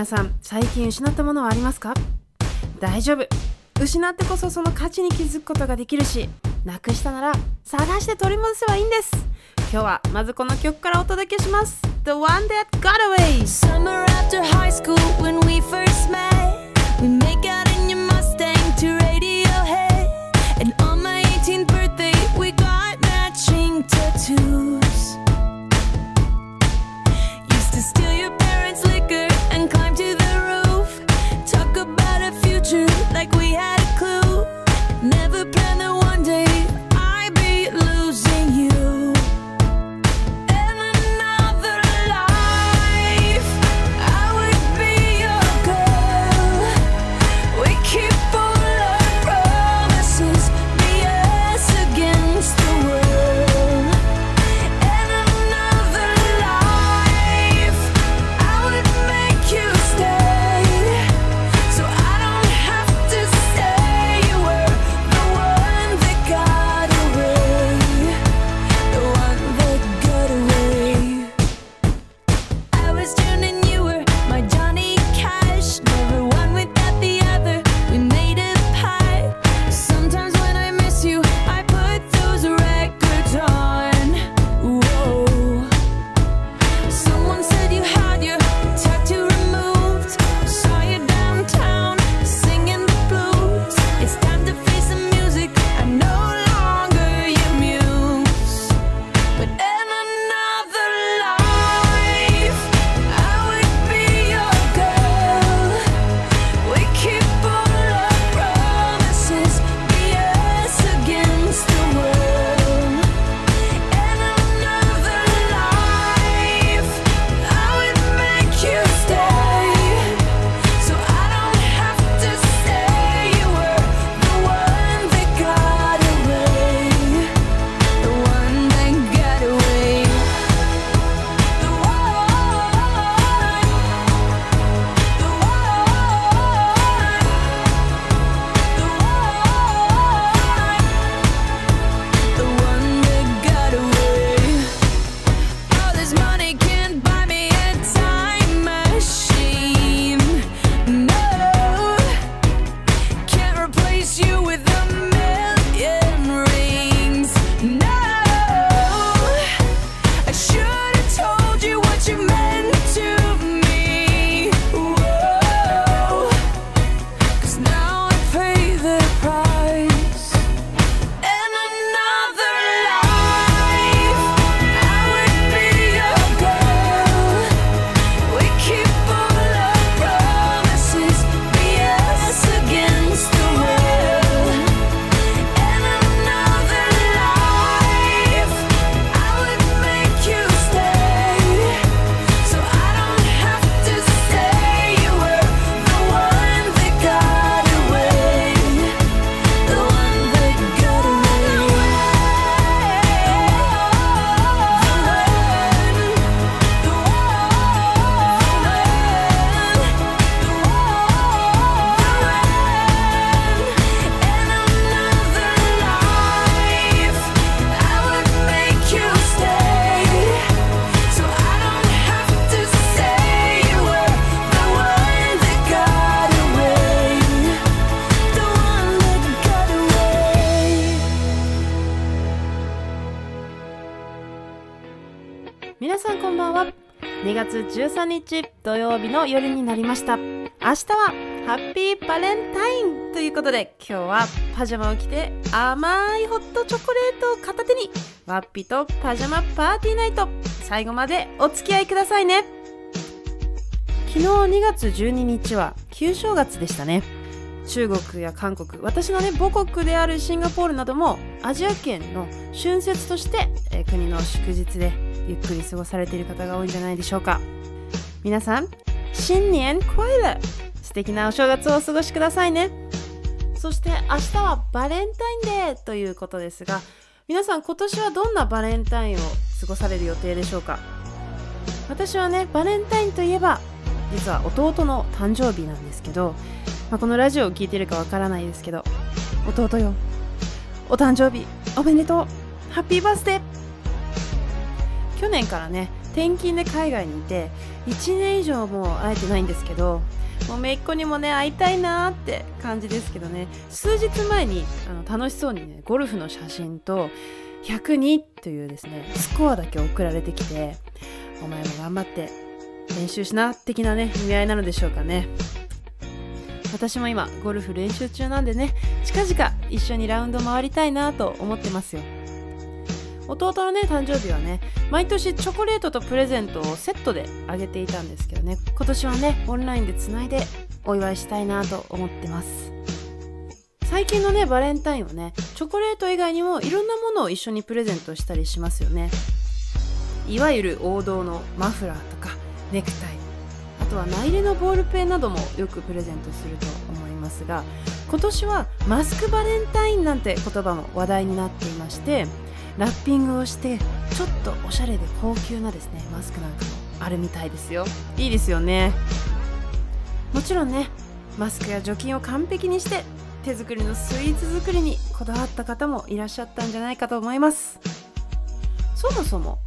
皆さん最近失ったものはありますか大丈夫失ってこそその価値に気づくことができるしなくしたなら探して取り戻せばいいんです今日はまずこの曲からお届けします The One That Got Away Summer after high school when we first met We make out in your Mustang to Radiohead And on my 18th birthday we got matching tattoos 13日土曜日の夜になりました。明日はハッピーバレンタインということで今日はパジャマを着て甘いホットチョコレートを片手にワッピとパジャマパーティーナイト。最後までお付き合いくださいね。昨日2月12日は旧正月でしたね。中国や韓国私のね母国であるシンガポールなどもアジア圏の春節として、え国の祝日でゆっくり過ごされている方が多いんじゃないでしょうか。皆さん新年快乐素敵なお正月をお過ごしくださいね。そして明日はバレンタインデーということですが皆さん今年はどんなバレンタインを過ごされる予定でしょうか。私はねバレンタインといえば実は弟の誕生日なんですけど、まあ、このラジオを聞いてるかわからないですけど弟よ。お誕生日おめでとう。ハッピーバースデー。去年からね転勤で海外にいて1年以上もう会えてないんですけどもう姪っ子にもね会いたいなーって感じですけどね。数日前にあの楽しそうにねゴルフの写真と102というですねスコアだけ送られてきてお前も頑張って練習しな的なね意味合いなのでしょうかね。私も今ゴルフ練習中なんでね近々一緒にラウンド回りたいなと思ってますよ。弟のね誕生日はね毎年チョコレートとプレゼントをセットであげていたんですけどね。今年はねオンラインでつないでお祝いしたいなと思ってます。最近のねバレンタインはねチョコレート以外にもいろんなものを一緒にプレゼントしたりしますよね。いわゆる王道のマフラーとかネクタイ。あとはナイレのボールペンなどもよくプレゼントすると思いますが今年はマスクバレンタインなんて言葉も話題になっていましてラッピングをしてちょっとおしゃれで高級なですねマスクなんかもあるみたいですよ。いいですよね。もちろんねマスクや除菌を完璧にして手作りのスイーツ作りにこだわった方もいらっしゃったんじゃないかと思います。そもそも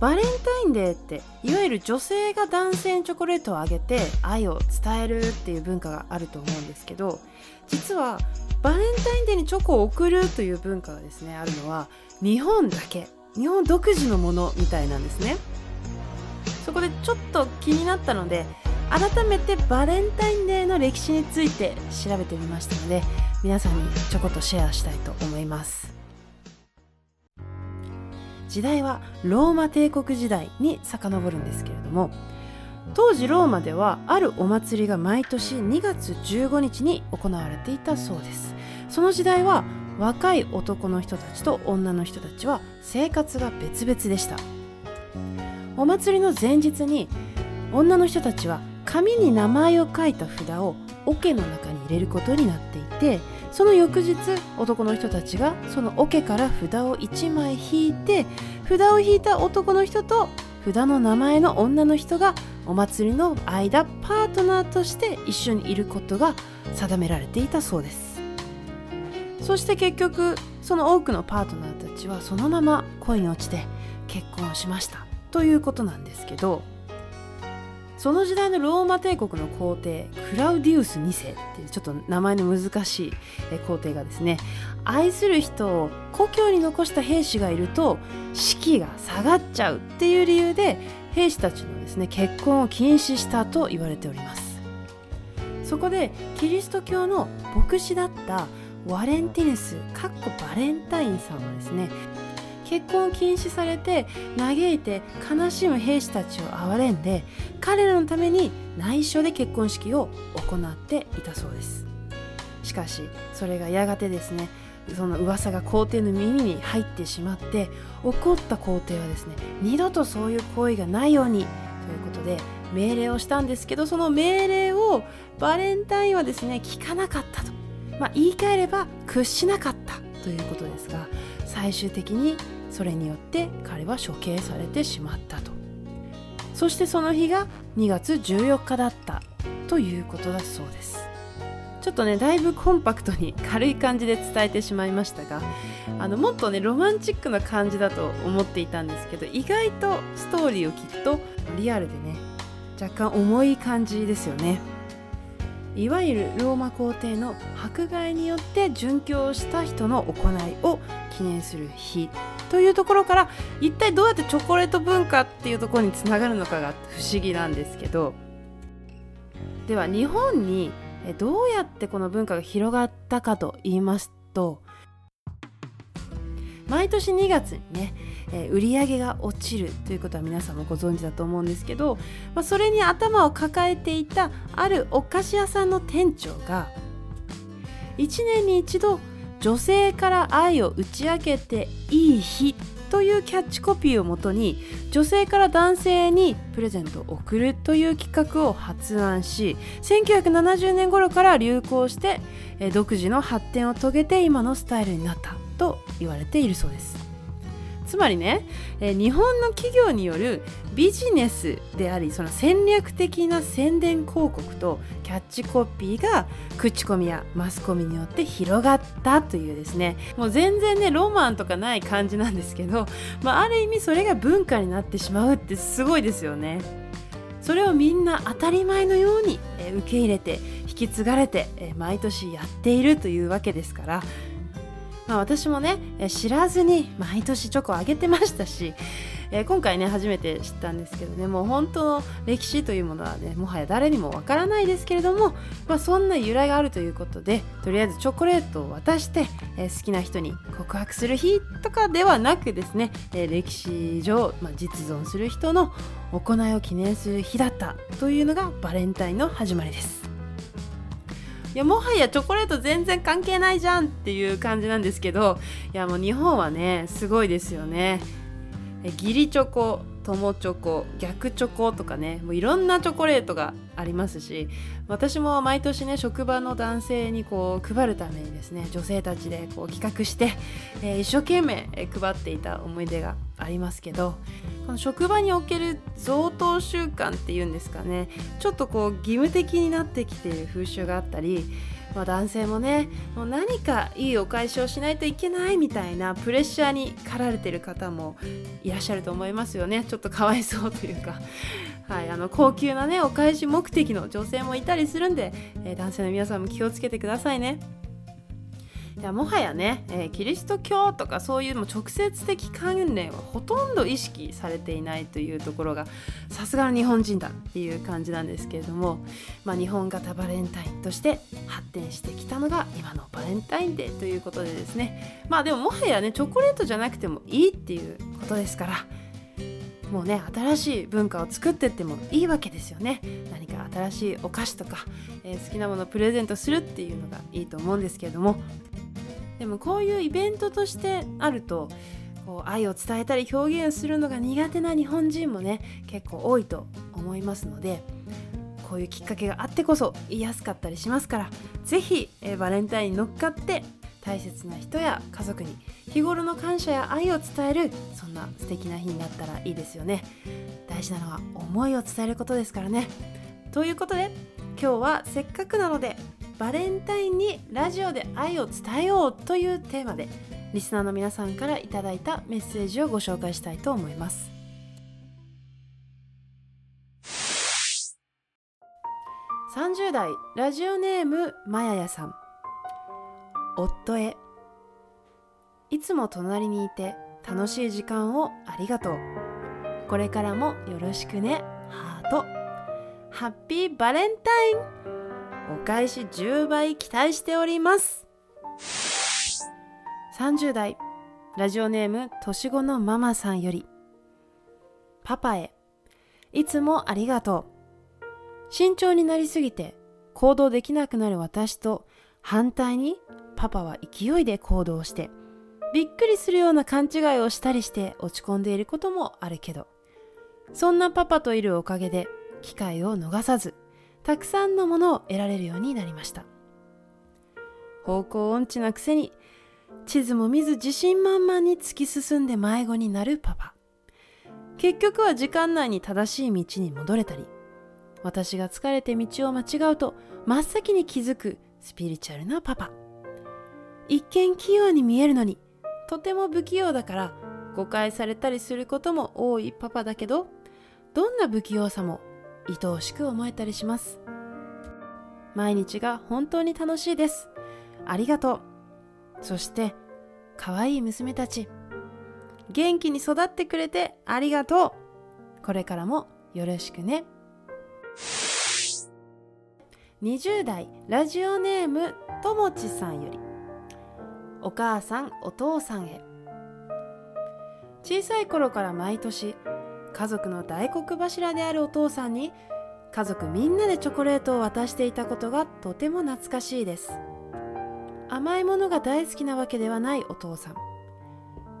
バレンタインデーっていわゆる女性が男性にチョコレートをあげて愛を伝えるっていう文化があると思うんですけど実はバレンタインデーにチョコを贈るという文化がですねあるのは日本だけ。日本独自のものみたいなんですね。そこでちょっと気になったので改めてバレンタインデーの歴史について調べてみましたので皆さんにちょこっとシェアしたいと思います。時代はローマ帝国時代に遡るんですけれども当時ローマではあるお祭りが毎年2月15日に行われていたそうです。その時代は若い男の人たちと女の人たちは生活が別々でした。お祭りの前日に女の人たちは紙に名前を書いた札を桶の中に入れることになっていてその翌日男の人たちがその桶から札を1枚引いて札を引いた男の人と札の名前の女の人がお祭りの間パートナーとして一緒にいることが定められていたそうです。そして結局その多くのパートナーたちはそのまま恋に落ちて結婚をしました。ということなんですけどその時代のローマ帝国の皇帝クラウディウス2世っていうちょっと名前の難しい皇帝がですね愛する人を故郷に残した兵士がいると士気が下がっちゃうっていう理由で兵士たちのですね結婚を禁止したと言われております。そこでキリスト教の牧師だったワレンティヌスかっこバレンタインさんはですね結婚を禁止されて嘆いて悲しむ兵士たちを憐れんで彼らのために内緒で結婚式を行っていたそうです。しかしそれがやがてですねその噂が皇帝の耳に入ってしまって怒った皇帝はですね二度とそういう行為がないようにということで命令をしたんですけどその命令をバレンタインはですね聞かなかったと、まあ、言い換えれば屈しなかった。ということですが最終的にそれによって彼は処刑されてしまったと。そしてその日が2月14日だった。ということだそうです。ちょっとねだいぶコンパクトに軽い感じで伝えてしまいましたがあのもっとねロマンチックな感じだと思っていたんですけど意外とストーリーを聞くとリアルでね若干重い感じですよね。いわゆるローマ皇帝の迫害によって殉教した人の行いを記念する日というところから一体どうやってチョコレート文化っていうところにつながるのかが不思議なんですけど。では日本にどうやってこの文化が広がったかと言いますと毎年2月にね、え、売り上げが落ちるということは皆さんもご存知だと思うんですけど、まあ、それに頭を抱えていたあるお菓子屋さんの店長が1年に一度女性から愛を打ち明けていい日というキャッチコピーをもとに女性から男性にプレゼントを贈るという企画を発案し1970年頃から流行して独自の発展を遂げて今のスタイルになったと言われているそうです。つまりね、えー日本の企業によるビジネスでありその戦略的な宣伝広告とキャッチコピーが口コミやマスコミによって広がったというですねもう全然ねロマンとかない感じなんですけど、まあ、ある意味それが文化になってしまうってすごいですよね。それをみんな当たり前のように受け入れて引き継がれて毎年やっているというわけですから、まあ、私もね知らずに毎年チョコあげてましたし、えー今回ね初めて知ったんですけどねもう本当の歴史というものはねもはや誰にもわからないですけれども、まあ、そんな由来があるということでとりあえずチョコレートを渡して、えー好きな人に告白する日とかではなくですね、えー歴史上、まあ、実存する人の行いを記念する日だったというのがバレンタインの始まりです。いやもはやチョコレート全然関係ないじゃんっていう感じなんですけどいやもう日本はねすごいですよね。義理チョコ。友チョコ逆チョコとかねもういろんなチョコレートがありますし私も毎年ね職場の男性にこう配るためにですね女性たちでこう企画して、えー一生懸命配っていた思い出がありますけどこの職場における贈答習慣っていうんですかねちょっとこう義務的になってきている風習があったり、まあ、男性もねもう何かいいお返しをしないといけないみたいなプレッシャーに駆られてる方もいらっしゃると思いますよねちょっとかわいそうというか。はい、あの高級なねお返し目的の女性もいたりするんで、えー男性の皆さんも気をつけてくださいね。いやもはやね、えーキリスト教とかそういうもう直接的関連はほとんど意識されていないというところがさすがの日本人だっていう感じなんですけれども、まあ、日本型バレンタインとして発展してきたのが今のバレンタインデーということでですね。まあでももはやねチョコレートじゃなくてもいいっていうことですからもうね新しい文化を作ってってもいいわけですよね。何か新しいお菓子とか、えー好きなものをプレゼントするっていうのがいいと思うんですけれどもでもこういうイベントとしてあるとこう愛を伝えたり表現するのが苦手な日本人もね結構多いと思いますのでこういうきっかけがあってこそ言いやすかったりしますから是非、バレンタインに乗っかって大切な人や家族に日頃の感謝や愛を伝えるそんな素敵な日になったらいいですよね。大事なのは思いを伝えることですからね。ということで今日はせっかくなのでバレンタインにラジオで愛を伝えようというテーマでリスナーの皆さんからいただいたメッセージをご紹介したいと思います。30代ラジオネームまややさん。夫へいつも隣にいて楽しい時間をありがとう。これからもよろしくねハート。ハッピーバレンタイン！お返し10倍期待しております。30代ラジオネーム年子のママさんより。パパへいつもありがとう。慎重になりすぎて行動できなくなる私と反対にパパは勢いで行動してびっくりするような勘違いをしたりして落ち込んでいることもあるけど。そんなパパといるおかげで機会を逃さずたくさんのものを得られるようになりました。方向音痴なくせに地図も見ず自信満々に突き進んで迷子になるパパ。結局は時間内に正しい道に戻れたり私が疲れて道を間違うと真っ先に気づくスピリチュアルなパパ。一見器用に見えるのにとても不器用だから誤解されたりすることも多いパパだけどどんな不器用さも愛おしく思えたりします。毎日が本当に楽しいです。ありがとう。そして可愛い娘たち。元気に育ってくれてありがとう。これからもよろしくね。20代ラジオネームともちさんより。お母さんお父さんへ。小さい頃から毎年家族の大黒柱であるお父さんに家族みんなでチョコレートを渡していたことがとても懐かしいです。甘いものが大好きなわけではないお父さん。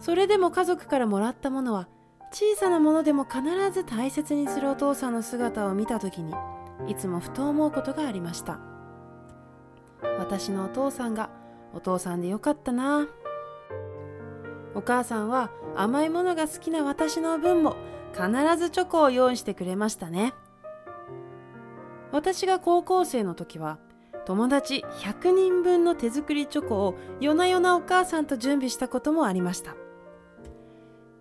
それでも家族からもらったものは小さなものでも必ず大切にするお父さんの姿を見た時にいつもふと思うことがありました。私のお父さんがお父さんでよかったな。お母さんは甘いものが好きな私の分も必ずチョコを用意してくれましたね。私が高校生の時は友達100人分の手作りチョコを夜な夜なお母さんと準備したこともありました。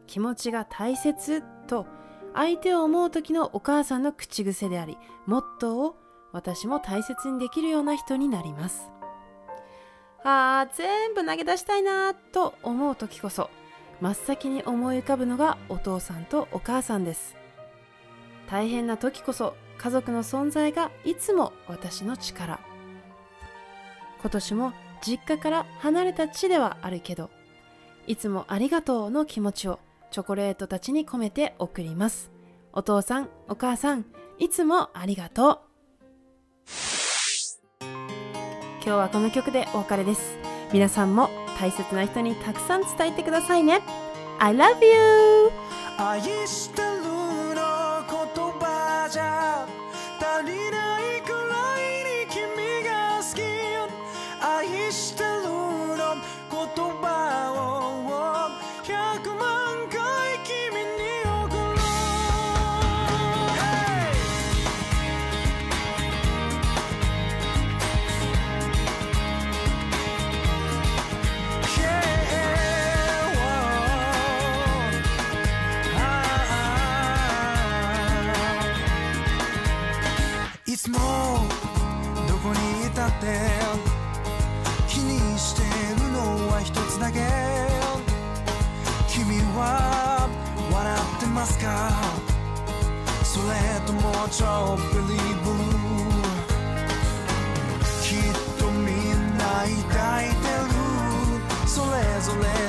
気持ちが大切と相手を思う時のお母さんの口癖でありモットーを私も大切にできるような人になります。あー全部投げ出したいなと思う時こそ真っ先に思い浮かぶのがお父さんとお母さんです。大変な時こそ家族の存在がいつも私の力。今年も実家から離れた地ではあるけどいつもありがとうの気持ちをチョコレートたちに込めて送ります。お父さんお母さんいつもありがとう。今日はこの曲でお別れです。皆さんも大切な人にたくさん伝えてくださいね I love you! lonely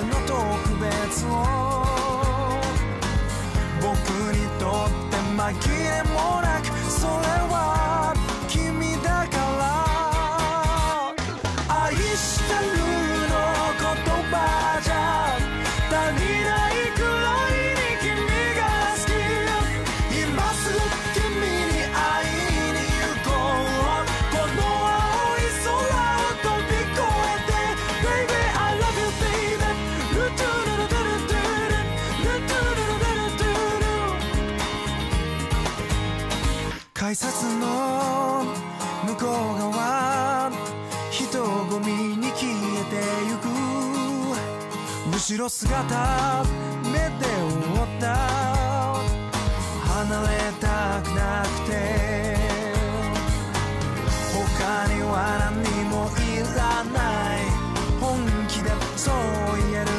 改札の向こう側人混みに消えてゆく。後ろ姿目で追った。離れたくなくて他には何もいらない。本気でそう言える。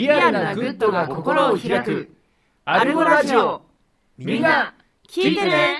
リアルなグッドが心を開く。アルゴラジオ。みんな聞いてね。